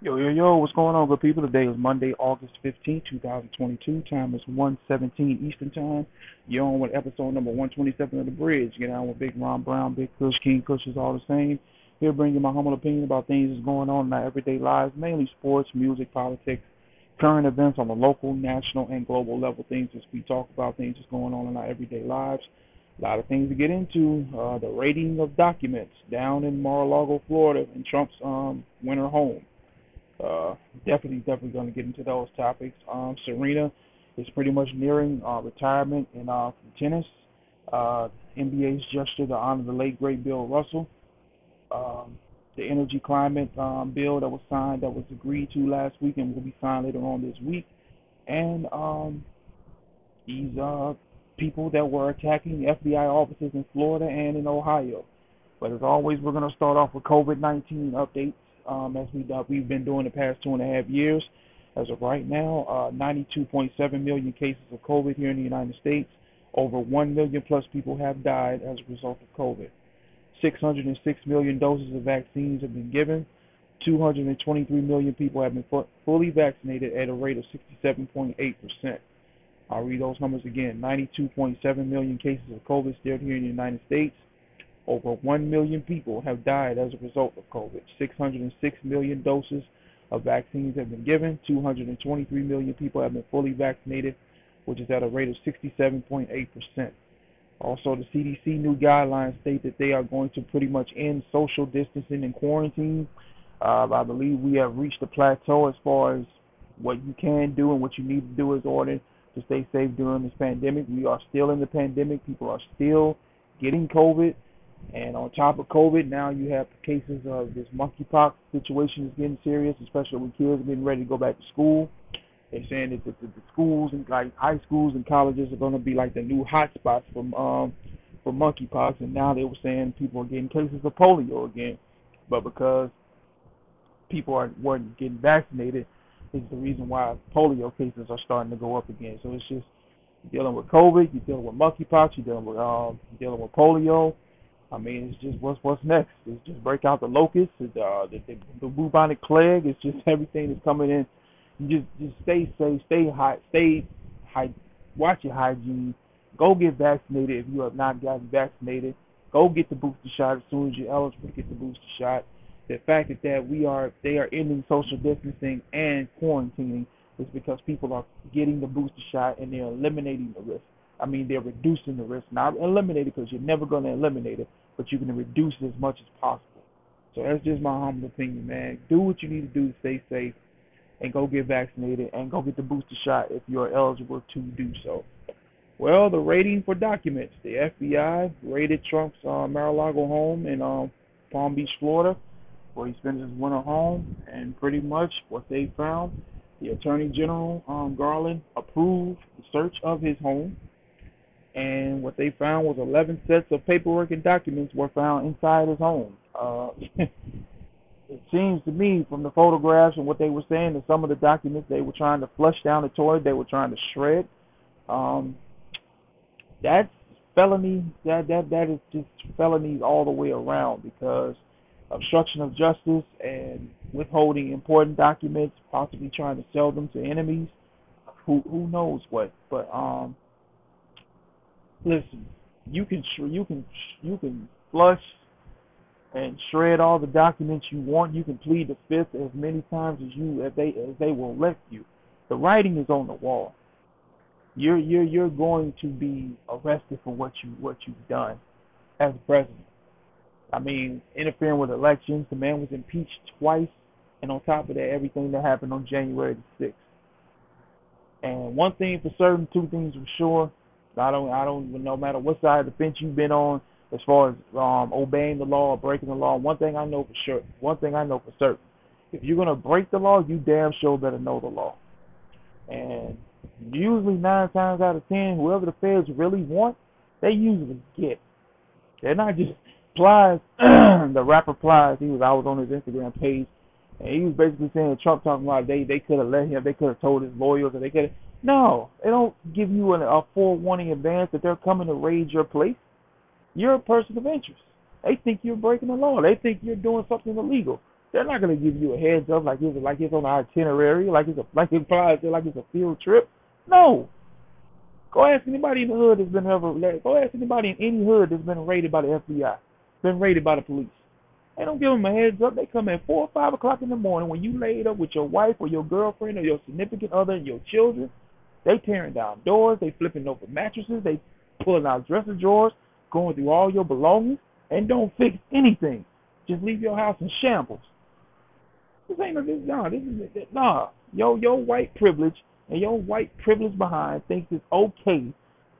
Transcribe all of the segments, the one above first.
Yo, yo, yo, what's going on, good people? Today is Monday, August 15, 2022. Time is 117 Eastern Time. You're on with episode number 127 of The Bridge. Get on with Big Ron Brown, Big Kush, King Kush is all the same. Here bringing you my humble opinion about things that's going on in our everyday lives, mainly sports, music, politics, current events on the local, national, and global level. Things as we talk about things that's going on in our everyday lives. A lot of things to get into. Uh, the rating of documents down in Mar-a-Lago, Florida, in Trump's um, winter home uh, definitely, definitely going to get into those topics. Um, Serena is pretty much nearing uh, retirement in uh, tennis. Uh, NBA's gesture to honor the late great Bill Russell. Um, the energy climate um, bill that was signed, that was agreed to last week, and will be signed later on this week. And um, these uh, people that were attacking FBI offices in Florida and in Ohio. But as always, we're going to start off with COVID 19 updates um, as we uh, we've been doing the past two and a half years. As of right now, uh, 92.7 million cases of COVID here in the United States. Over 1 million plus people have died as a result of COVID. 606 million doses of vaccines have been given. 223 million people have been fu- fully vaccinated at a rate of 67.8%. I'll read those numbers again. 92.7 million cases of COVID still here in the United States. Over 1 million people have died as a result of COVID. 606 million doses of vaccines have been given. 223 million people have been fully vaccinated, which is at a rate of 67.8%. Also, the CDC new guidelines state that they are going to pretty much end social distancing and quarantine. Uh, I believe we have reached a plateau as far as what you can do and what you need to do as order to stay safe during this pandemic. We are still in the pandemic. People are still getting COVID. And on top of COVID, now you have cases of this monkeypox situation is getting serious, especially when kids are getting ready to go back to school. They're saying that the, the, the schools and like high schools and colleges are going to be like the new hotspots from um for monkeypox. And now they were saying people are getting cases of polio again, but because people are weren't getting vaccinated, is the reason why polio cases are starting to go up again. So it's just dealing with COVID, you're dealing with monkeypox, you're dealing with um, you're dealing with polio I mean, it's just what's what's next. It's just break out the locusts, uh, the, the the bubonic plague. It's just everything that's coming in. You just just stay safe, stay high, stay high, watch your hygiene. Go get vaccinated if you have not gotten vaccinated. Go get the booster shot as soon as you're eligible to get the booster shot. The fact that, that we are they are ending social distancing and quarantining is because people are getting the booster shot and they're eliminating the risk. I mean, they're reducing the risk, not eliminating because you're never going to eliminate it, but you can reduce it as much as possible. So that's just my humble opinion, man. Do what you need to do to stay safe, and go get vaccinated, and go get the booster shot if you're eligible to do so. Well, the rating for documents: the FBI raided Trump's uh, Mar-a-Lago home in um, Palm Beach, Florida, where he spends his winter home, and pretty much what they found. The Attorney General um, Garland approved the search of his home and what they found was 11 sets of paperwork and documents were found inside his home. Uh, it seems to me from the photographs and what they were saying that some of the documents they were trying to flush down the toilet, they were trying to shred. Um, that's felony. That that that is just felonies all the way around because obstruction of justice and withholding important documents, possibly trying to sell them to enemies. Who who knows what? But um listen, you can you can you can flush and shred all the documents you want. You can plead the fifth as many times as you as they as they will let you. The writing is on the wall. You're you're you're going to be arrested for what you what you've done as president. I mean, interfering with elections. The man was impeached twice, and on top of that, everything that happened on January the sixth. And one thing for certain, two things for sure. I don't I don't no matter what side of the fence you've been on as far as um obeying the law or breaking the law. One thing I know for sure, one thing I know for certain, if you're gonna break the law, you damn sure better know the law. And usually nine times out of ten, whoever the feds really want, they usually get. They're not just Plies, the rapper Plies. He was I was on his Instagram page, and he was basically saying Trump talking about they they could have let him, they could have told his lawyers, or they could no, they don't give you an, a forewarning advance that they're coming to raid your place. You're a person of interest. They think you're breaking the law. They think you're doing something illegal. They're not gonna give you a heads up like it's like it's on the itinerary, like it's a like it like it's a field trip. No. Go ask anybody in the hood that's been ever go ask anybody in any hood that's been raided by the FBI, been raided by the police. They don't give them a heads up. They come at four or five o'clock in the morning when you laid up with your wife or your girlfriend or your significant other and your children. They tearing down doors. They flipping over mattresses. They pulling out dresser drawers, going through all your belongings, and don't fix anything. Just leave your house in shambles. This ain't no this nah. This is nah. Yo, your white privilege and your white privilege behind thinks it's okay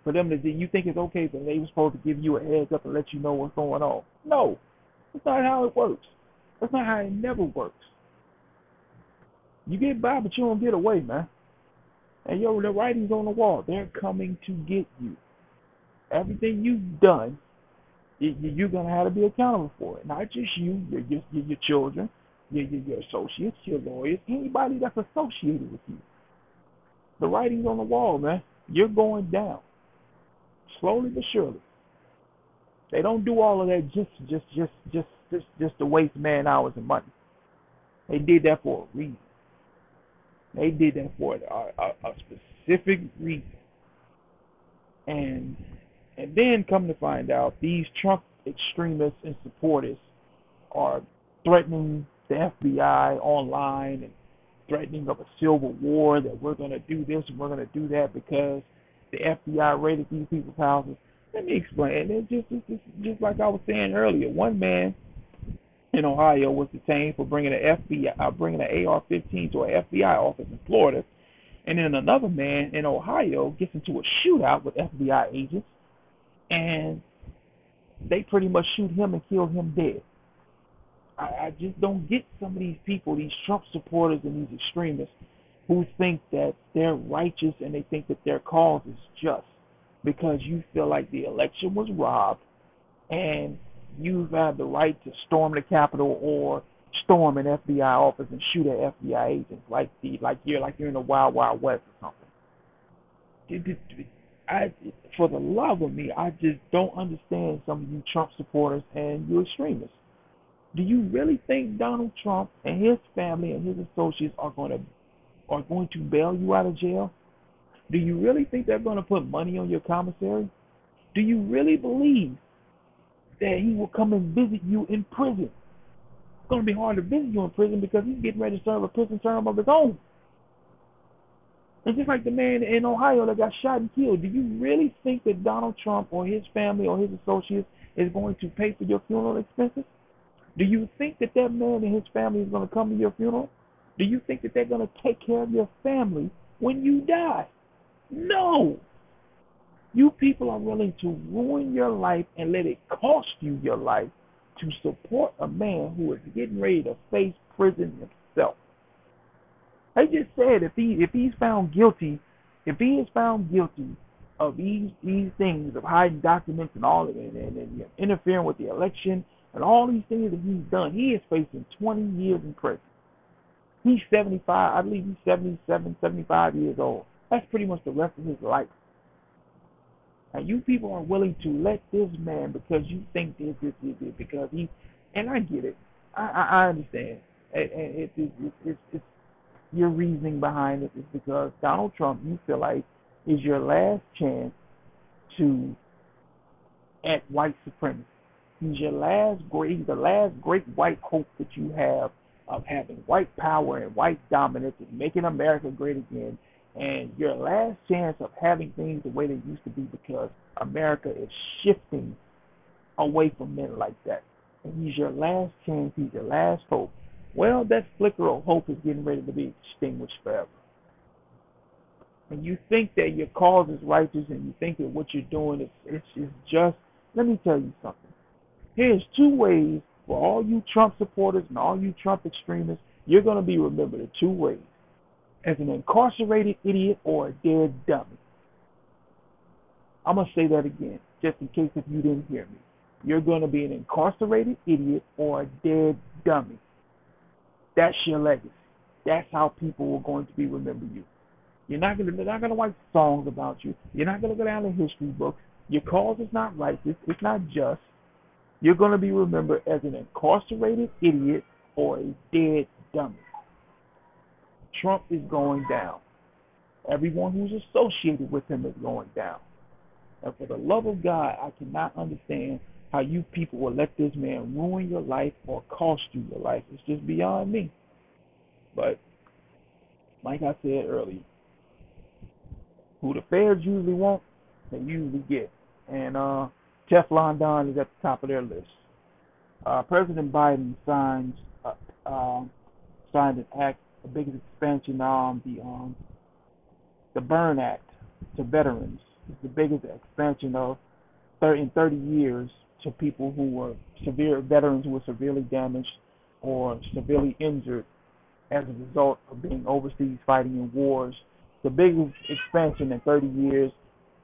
for them to do. You think it's okay for they were supposed to give you a heads up and let you know what's going on. No, that's not how it works. That's not how it never works. You get by, but you don't get away, man. And yo, the writing's on the wall. They're coming to get you. Everything you've done, you're gonna have to be accountable for it. Not just you, your your, your children, your, your your associates, your lawyers, anybody that's associated with you. The writing's on the wall, man. You're going down, slowly but surely. They don't do all of that just just just just just just to waste man hours and money. They did that for a reason. They did that for a, a, a specific reason. And and then come to find out these Trump extremists and supporters are threatening the FBI online and threatening of a civil war that we're going to do this and we're going to do that because the FBI raided these people's houses. Let me explain. It's just, it's just, just like I was saying earlier. One man in Ohio was detained for bringing an FBI, uh, bringing an AR-15 to an FBI office in Florida, and then another man in Ohio gets into a shootout with FBI agents, and they pretty much shoot him and kill him dead. I, I just don't get some of these people, these Trump supporters and these extremists, who think that they're righteous and they think that their cause is just because you feel like the election was robbed and you have the right to storm the Capitol or storm an FBI office and shoot at FBI agents like the like you're like you're in the wild wild west or something. I for the love of me, I just don't understand some of you Trump supporters and you extremists. Do you really think Donald Trump and his family and his associates are going to are going to bail you out of jail? Do you really think they're going to put money on your commissary? Do you really believe that he will come and visit you in prison? It's going to be hard to visit you in prison because he's getting ready to serve a prison term of his own. And just like the man in Ohio that got shot and killed, do you really think that Donald Trump or his family or his associates is going to pay for your funeral expenses? Do you think that that man and his family is going to come to your funeral? Do you think that they're going to take care of your family when you die? No. You people are willing to ruin your life and let it cost you your life to support a man who is getting ready to face prison himself. I just said if he if he's found guilty, if he is found guilty of these these things of hiding documents and all of it and, and interfering with the election and all these things that he's done, he is facing 20 years in prison. He's 75, I believe he's 77, 75 years old. That's pretty much the rest of his life. And you people are willing to let this man because you think this, this, this, this because he, and I get it. I, I, I understand. And, and it, it, it, it's, it's your reasoning behind it is because Donald Trump, you feel like, is your last chance to at white supremacy. He's your last great, the last great white hope that you have of having white power and white dominance and making America great again. And your last chance of having things the way they used to be because America is shifting away from men like that. And he's your last chance, he's your last hope. Well, that flicker of hope is getting ready to be extinguished forever. And you think that your cause is righteous and you think that what you're doing is, is, is just, let me tell you something. Here's two ways for all you Trump supporters and all you Trump extremists, you're going to be remembered in two ways as an incarcerated idiot or a dead dummy. I'm going to say that again, just in case if you didn't hear me. You're going to be an incarcerated idiot or a dead dummy. That's your legacy. That's how people are going to be remember you. You're not going to, they're not going to write songs about you. You're not going to go down the history books. Your cause is not righteous. It's not just you're going to be remembered as an incarcerated idiot or a dead dummy. Trump is going down. Everyone who's associated with him is going down. And for the love of God, I cannot understand how you people will let this man ruin your life or cost you your life. It's just beyond me. But like I said earlier, who the feds usually want, they usually get. And uh, Teflon Don is at the top of their list. Uh, President Biden signs uh, uh, signed an act, the biggest expansion, um, the um, the Burn Act to veterans. It's the biggest expansion of 30, in 30 years to people who were severe veterans who were severely damaged or severely injured as a result of being overseas fighting in wars. The biggest expansion in 30 years.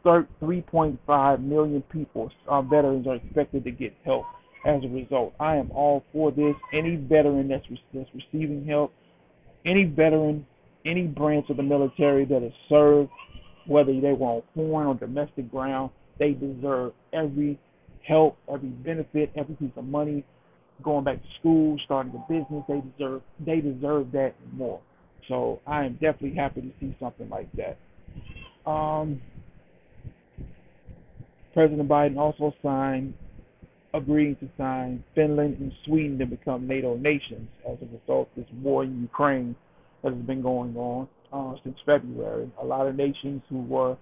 3.5 million people, uh, veterans, are expected to get help as a result. I am all for this. Any veteran that's, re- that's receiving help, any veteran, any branch of the military that has served, whether they were on foreign or domestic ground, they deserve every help, every benefit, every piece of money, going back to school, starting a business. They deserve they deserve that more. So I am definitely happy to see something like that. Um, President Biden also signed agreeing to sign Finland and Sweden to become NATO nations as a result of this war in Ukraine that has been going on uh, since February. A lot of nations who were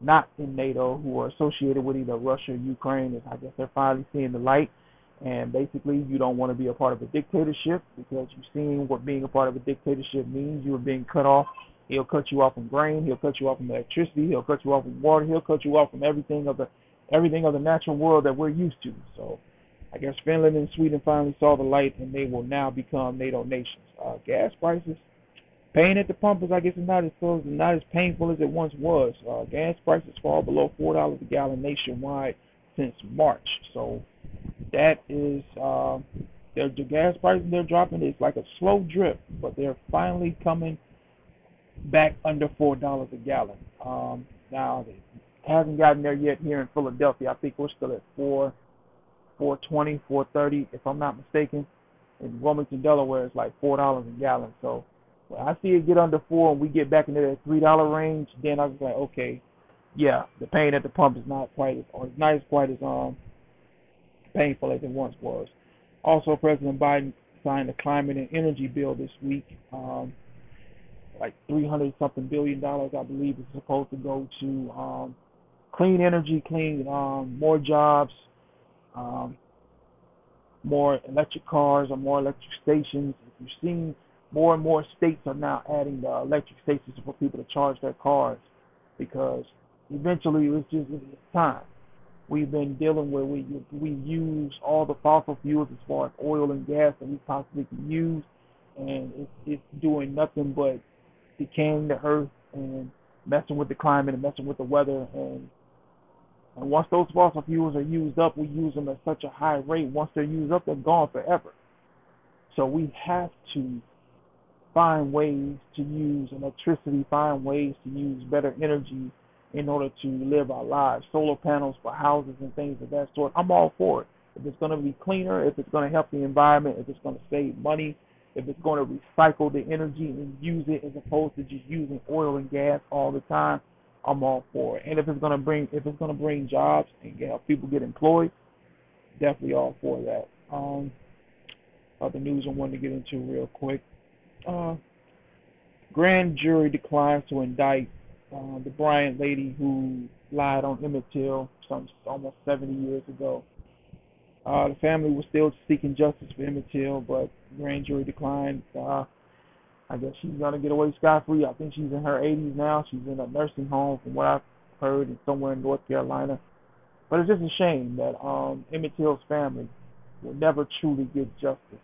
not in NATO, who are associated with either Russia or Ukraine, I guess they're finally seeing the light. And basically, you don't want to be a part of a dictatorship because you've seen what being a part of a dictatorship means. You are being cut off. He'll cut you off from grain. He'll cut you off from electricity. He'll cut you off from water. He'll cut you off from everything of the everything of the natural world that we're used to. So I guess Finland and Sweden finally saw the light, and they will now become NATO nations. Uh, gas prices, paying at the pump is I guess not as so not as painful as it once was. Uh, gas prices fall below four dollars a gallon nationwide since March. So that is uh, their the gas prices they're dropping. It's like a slow drip, but they're finally coming back under four dollars a gallon. Um, now hasn't gotten there yet here in Philadelphia. I think we're still at four, four twenty, four thirty, if I'm not mistaken. In Wilmington, Delaware, it's like four dollars a gallon. So when I see it get under four and we get back into that three dollar range, then I was like, okay, yeah, the pain at the pump is not quite as or not as quite as um painful as it once was. Also, President Biden signed a climate and energy bill this week. Um, like 300 something billion dollars, I believe, is supposed to go to um, clean energy, clean um, more jobs, um, more electric cars or more electric stations. If you've seen more and more states are now adding the electric stations for people to charge their cars because eventually it's just it's time. We've been dealing with we we use all the fossil fuels as far as oil and gas that we possibly can use, and it's it's doing nothing but decaying the earth and messing with the climate and messing with the weather and and once those fossil fuels are used up, we use them at such a high rate. Once they're used up, they're gone forever. So we have to find ways to use electricity, find ways to use better energy in order to live our lives. Solar panels for houses and things of that sort. I'm all for it. If it's going to be cleaner, if it's going to help the environment, if it's going to save money, if it's going to recycle the energy and use it as opposed to just using oil and gas all the time, I'm all for it. And if it's gonna bring if it's gonna bring jobs and help people get employed, definitely all for that. Um, other news I wanted to get into real quick. Uh, grand jury declines to indict uh, the Bryant lady who lied on Emmett Till some almost 70 years ago. Uh, the family was still seeking justice for Emmett Till, but grand jury declined. Uh, I guess she's gonna get away scot free. I think she's in her 80s now. She's in a nursing home, from what I've heard, and somewhere in North Carolina. But it's just a shame that um, Emmett Till's family will never truly get justice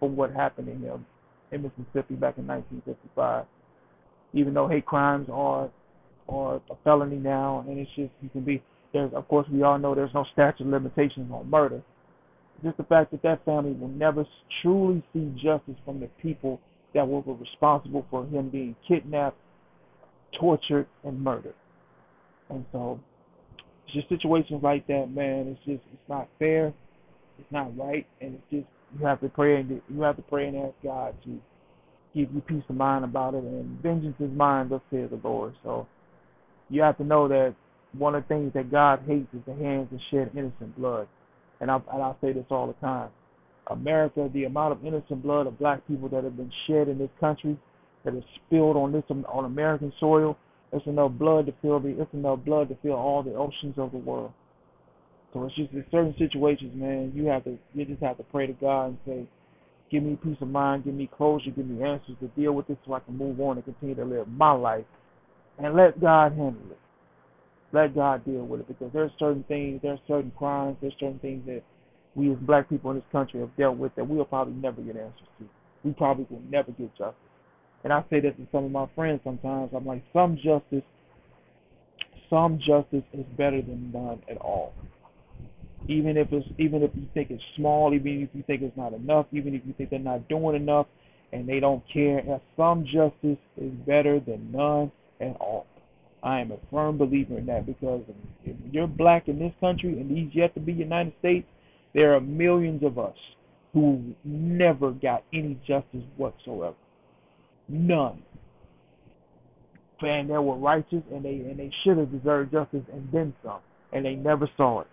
for what happened to him in Mississippi back in 1955. Even though hate crimes are are a felony now, and it's just you can be there's of course we all know there's no statute of limitations on murder. Just the fact that that family will never truly see justice from the people that were responsible for him being kidnapped, tortured, and murdered. And so, it's just situations like that, man. It's just it's not fair, it's not right, and it's just you have to pray and you have to pray and ask God to give you peace of mind about it. And vengeance is mine, thus says the Lord. So you have to know that one of the things that God hates is the hands that shed innocent blood. And I and I say this all the time. America, the amount of innocent blood of black people that have been shed in this country, that is spilled on this on American soil, it's enough blood to fill the it's enough blood to fill all the oceans of the world. So it's just in certain situations, man, you have to you just have to pray to God and say, Give me peace of mind, give me closure, give me answers to deal with this so I can move on and continue to live my life. And let God handle it. Let God deal with it because there's certain things, there's certain crimes, there's certain things that we as black people in this country have dealt with that we'll probably never get answers to. We probably will never get justice. And I say this to some of my friends sometimes. I'm like, some justice, some justice is better than none at all. Even if it's even if you think it's small, even if you think it's not enough, even if you think they're not doing enough and they don't care, some justice is better than none at all. I am a firm believer in that because if you're black in this country and these yet to be United States, there are millions of us who never got any justice whatsoever. None. And they were righteous and they and they should have deserved justice and then some. And they never saw it.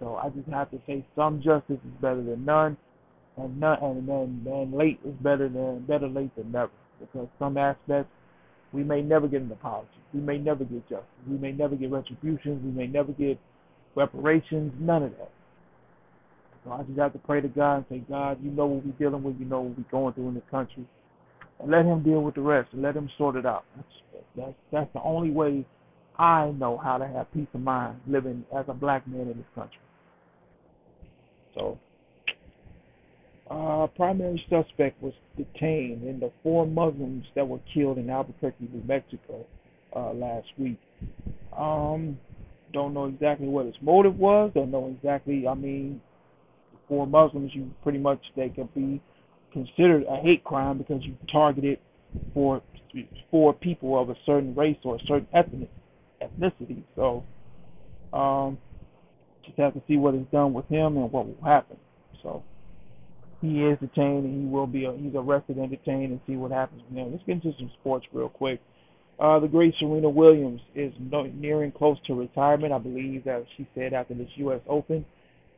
So I just have to say some justice is better than none and none and then and late is better than better late than never. Because some aspects we may never get an apology. We may never get justice. We may never get retribution. We may never get reparations. None of that. So I just have to pray to God and say, God, you know what we're dealing with. You know what we're going through in this country and let him deal with the rest and let him sort it out. That's that's that's the only way I know how to have peace of mind living as a black man in this country. So, uh, primary suspect was detained in the four Muslims that were killed in Albuquerque, New Mexico, uh, last week. Um, don't know exactly what his motive was. Don't know exactly. I mean, four Muslims, you pretty much they could be considered a hate crime because you targeted for for people of a certain race or a certain ethnic ethnicity. So um, just have to see what is done with him and what will happen. So he is detained and he will be he's arrested and detained and see what happens with him. Let's get into some sports real quick. Uh, the great Serena Williams is no, nearing close to retirement. I believe that she said after this U.S. Open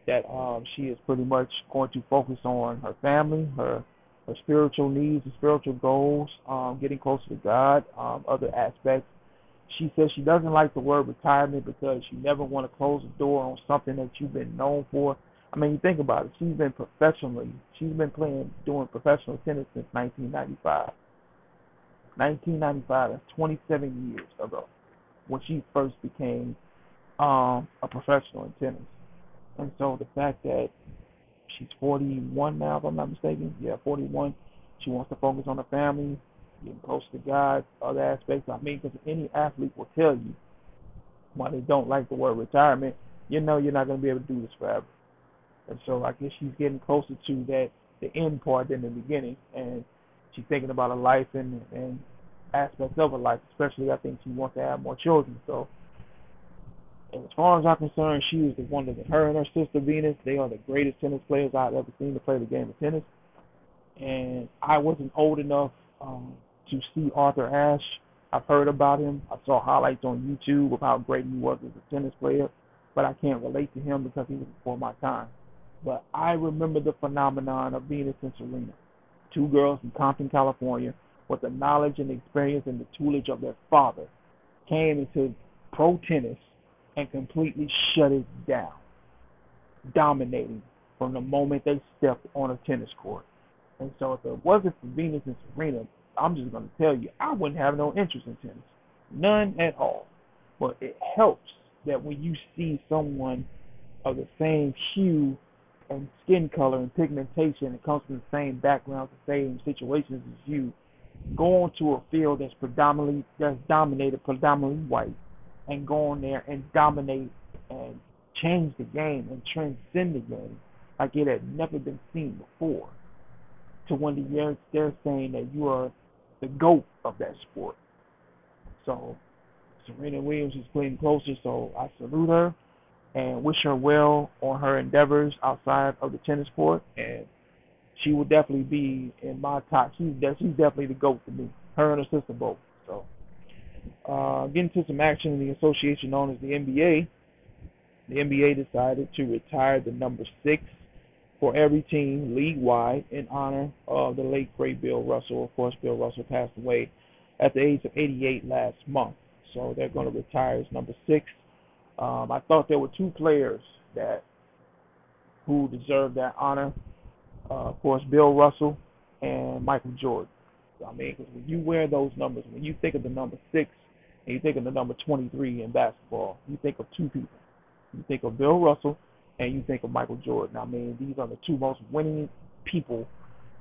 that um, she is pretty much going to focus on her family, her her spiritual needs, her spiritual goals, um, getting closer to God, um, other aspects. She says she doesn't like the word retirement because you never want to close the door on something that you've been known for. I mean, you think about it. She's been professionally, she's been playing, doing professional tennis since 1995. 1995, that's 27 years ago, when she first became um, a professional in tennis. And so the fact that she's 41 now, if I'm not mistaken, yeah, 41, she wants to focus on her family, getting close to God, other aspects. I mean, because any athlete will tell you why they don't like the word retirement, you know you're not going to be able to do this forever. And so I guess she's getting closer to that the end part than the beginning, and she's thinking about her life and and aspects of her life. Especially, I think she wants to have more children. So as far as I'm concerned, she is the one that her and her sister Venus, they are the greatest tennis players I've ever seen to play the game of tennis. And I wasn't old enough um, to see Arthur Ashe. I've heard about him. I saw highlights on YouTube of how great he was as a tennis player, but I can't relate to him because he was before my time. But I remember the phenomenon of Venus and Serena, two girls from Compton, California, with the knowledge and experience and the tutelage of their father, came into pro tennis and completely shut it down, dominating from the moment they stepped on a tennis court. And so if it wasn't for Venus and Serena, I'm just going to tell you, I wouldn't have no interest in tennis. None at all. But it helps that when you see someone of the same hue and skin color and pigmentation and comes from the same background, the same situations as you, go onto a field that's predominantly that's dominated predominantly white and go on there and dominate and change the game and transcend the game like it had never been seen before. To when the they're saying that you are the goat of that sport. So Serena Williams is playing closer, so I salute her and wish her well on her endeavors outside of the tennis court. And she would definitely be in my top. She's she's definitely the goat to me. Her and her sister both. Uh, getting to some action in the association known as the NBA. The NBA decided to retire the number six for every team league wide in honor of the late great Bill Russell. Of course, Bill Russell passed away at the age of 88 last month, so they're going to retire as number six. Um, I thought there were two players that who deserved that honor. Uh, of course, Bill Russell and Michael Jordan. I mean, because when you wear those numbers, when you think of the number six and you think of the number 23 in basketball, you think of two people. You think of Bill Russell and you think of Michael Jordan. I mean, these are the two most winning people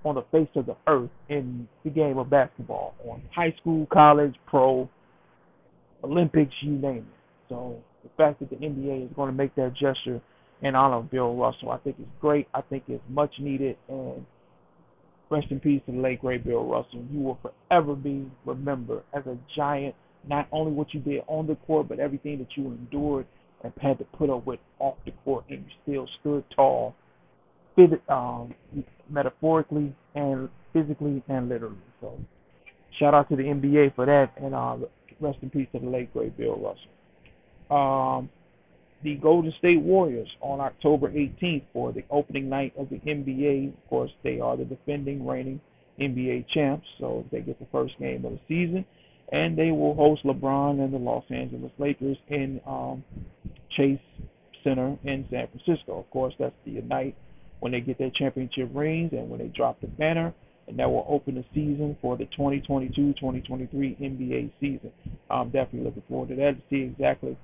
on the face of the earth in the game of basketball, on high school, college, pro, Olympics, you name it. So the fact that the NBA is going to make that gesture in honor of Bill Russell, I think is great. I think it's much needed, and rest in peace to the late great Bill Russell. You will forever be remembered as a giant. Not only what you did on the court, but everything that you endured and had to put up with off the court, and you still stood tall, um, metaphorically and physically and literally. So, shout out to the NBA for that, and uh, rest in peace to the late great Bill Russell. Um, the Golden State Warriors on October 18th for the opening night of the NBA. Of course, they are the defending, reigning NBA champs, so they get the first game of the season and they will host LeBron and the Los Angeles Lakers in um, Chase Center in San Francisco. Of course, that's the night when they get their championship rings and when they drop the banner, and that will open the season for the 2022-2023 NBA season. I'm definitely looking forward to that to see exactly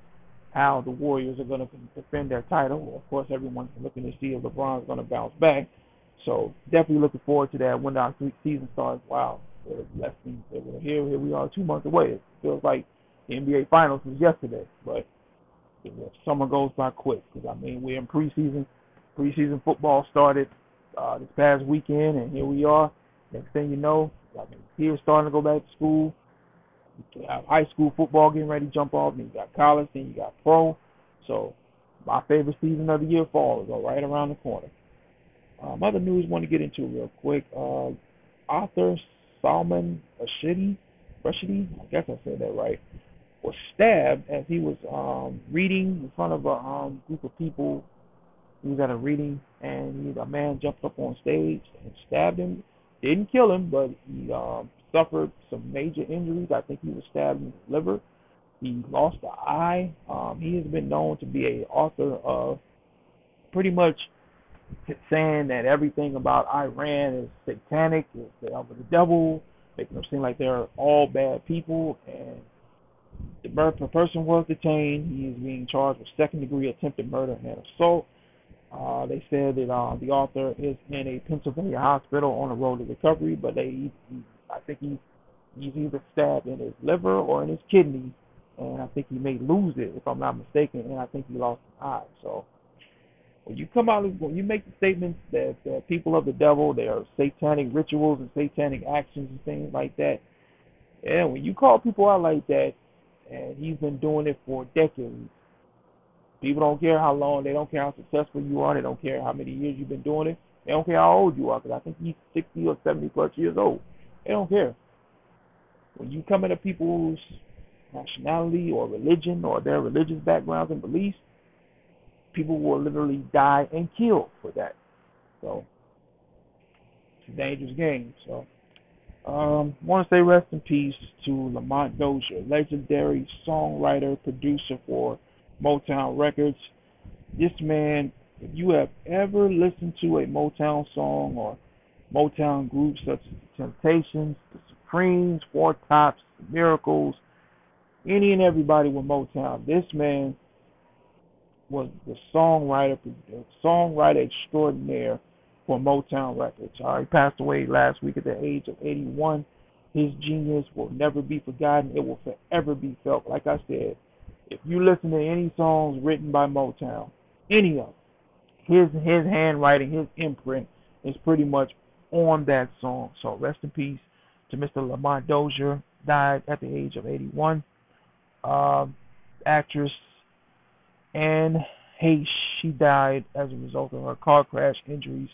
how the Warriors are going to defend their title. Of course, everyone's looking to see if LeBron's going to bounce back. So definitely looking forward to that when our season starts. Wow, less than here. Here we are, two months away. It feels like the NBA Finals was yesterday, but summer goes by quick. Because I mean, we're in preseason. Preseason football started uh, this past weekend, and here we are. Next thing you know, I mean, kids starting to go back to school. You have high school football getting ready to jump off. Then you got college. Then you got pro. So my favorite season of the year, fall, is right around the corner. Um, other news I want to get into real quick. Uh, author Salman Rushdie, Rushdie, I guess I said that right, was stabbed as he was um, reading in front of a um, group of people. He was at a reading, and a man jumped up on stage and stabbed him. Didn't kill him, but he um, suffered some major injuries. I think he was stabbed in the liver. He lost an eye. Um, he has been known to be a author of pretty much saying that everything about Iran is satanic, is the of the devil, making them seem like they're all bad people. And the person was detained. He is being charged with second degree attempted murder and assault. Uh, they said that uh, the author is in a Pennsylvania hospital on the road to recovery, but they, he, I think he's he's either stabbed in his liver or in his kidney, and I think he may lose it if I'm not mistaken, and I think he lost an eye. So when you come out, when you make the statements that, that people of the devil, there are satanic rituals and satanic actions and things like that, and when you call people out like that, and he's been doing it for decades, people don't care how long, they don't care how successful you are, they don't care how many years you've been doing it, they don't care how old you are, because I think he's 60 or 70 plus years old. They don't care. When you come into people's nationality or religion or their religious backgrounds and beliefs, people will literally die and kill for that. So it's a dangerous game. So um want to say rest in peace to Lamont Dozier, legendary songwriter, producer for Motown Records. This man, if you have ever listened to a Motown song or Motown groups such as the Temptations, the Supremes, Four Tops, the Miracles, any and everybody with Motown, this man was the songwriter, the songwriter extraordinaire for Motown Records. Uh, he passed away last week at the age of 81. His genius will never be forgotten. It will forever be felt. Like I said, if you listen to any songs written by Motown, any of them, his his handwriting, his imprint is pretty much on that song. So rest in peace to Mr. Lamont Dozier. Died at the age of 81. Uh, actress Anne Heche, she died as a result of her car crash injuries.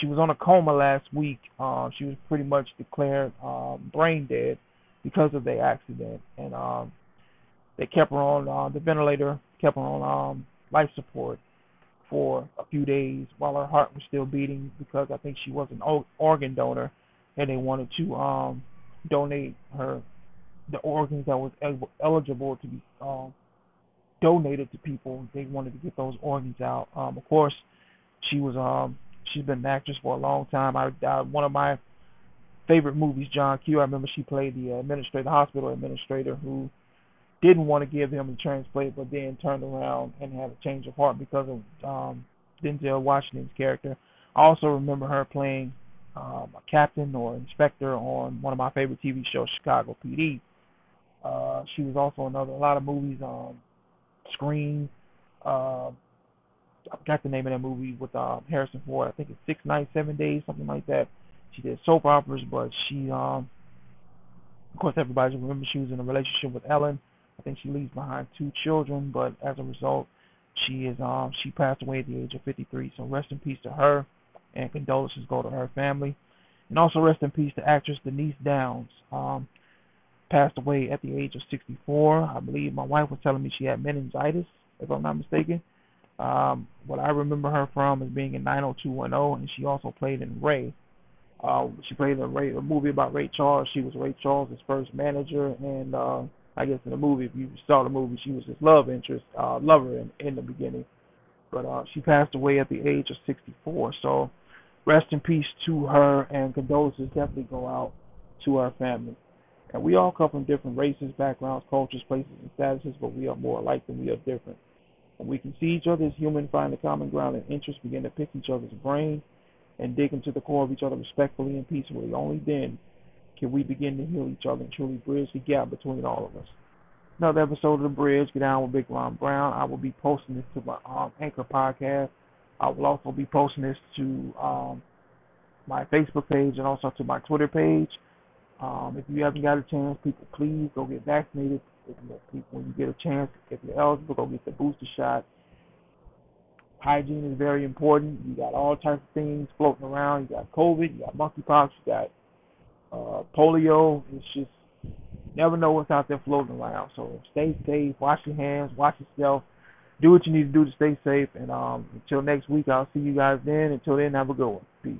she was on a coma last week. Uh, she was pretty much declared um, brain dead because of the accident, and um, they kept her on uh, the ventilator, kept her on um, life support for a few days while her heart was still beating because I think she was an organ donor, and they wanted to um, donate her the organs that was eligible to be um, donated to people. They wanted to get those organs out. Um, of course, she was um, she's been an actress for a long time. I, I one of my favorite movies, John Q. I remember she played the administrator, the hospital administrator who didn't want to give him the transplant, but then turned around and had a change of heart because of um, Denzel Washington's character. I also remember her playing um, a captain or inspector on one of my favorite TV shows, Chicago PD. Uh, she was also in a lot of movies, um, Scream. Uh, I forgot the name of that movie with um, Harrison Ford. I think it's Six Nights, Seven Days, something like that. She did soap operas, but she, um, of course, everybody remembers she was in a relationship with Ellen. I think she leaves behind two children, but as a result, she is um she passed away at the age of 53. So rest in peace to her, and condolences go to her family, and also rest in peace to actress Denise Dowse. Um, passed away at the age of 64. I believe my wife was telling me she had meningitis, if I'm not mistaken. Um, what I remember her from is being in 90210, and she also played in Ray. Uh, she played in a, Ray, a movie about Ray Charles. She was Ray Charles' first manager, and uh, I guess in the movie, if you saw the movie, she was his love interest, uh, lover in, in the beginning. But uh, she passed away at the age of 64. So rest in peace to her, and condolences definitely go out to her family. And we all come from different races, backgrounds, cultures, places, and statuses, but we are more alike than we are different. And we can see each other as human, find a common ground and interest, begin to pick each other's brain, and dig into the core of each other respectfully and peacefully. Only then can we begin to heal each other and truly bridge the gap between all of us. Another episode of The Bridge, Get Down with Big Ron Brown. I will be posting this to my um, Anchor podcast. I will also be posting this to um, my Facebook page and also to my Twitter page. Um, if you haven't got a chance, people, please go get vaccinated. If you, when you get a chance, if you're eligible, go get the booster shot. Hygiene is very important. You got all types of things floating around. You got COVID, you got monkeypox, you got uh, polio. It's just never know what's out there floating around. So stay safe, wash your hands, wash yourself, do what you need to do to stay safe. And um, until next week, I'll see you guys then. Until then, have a good one. Peace.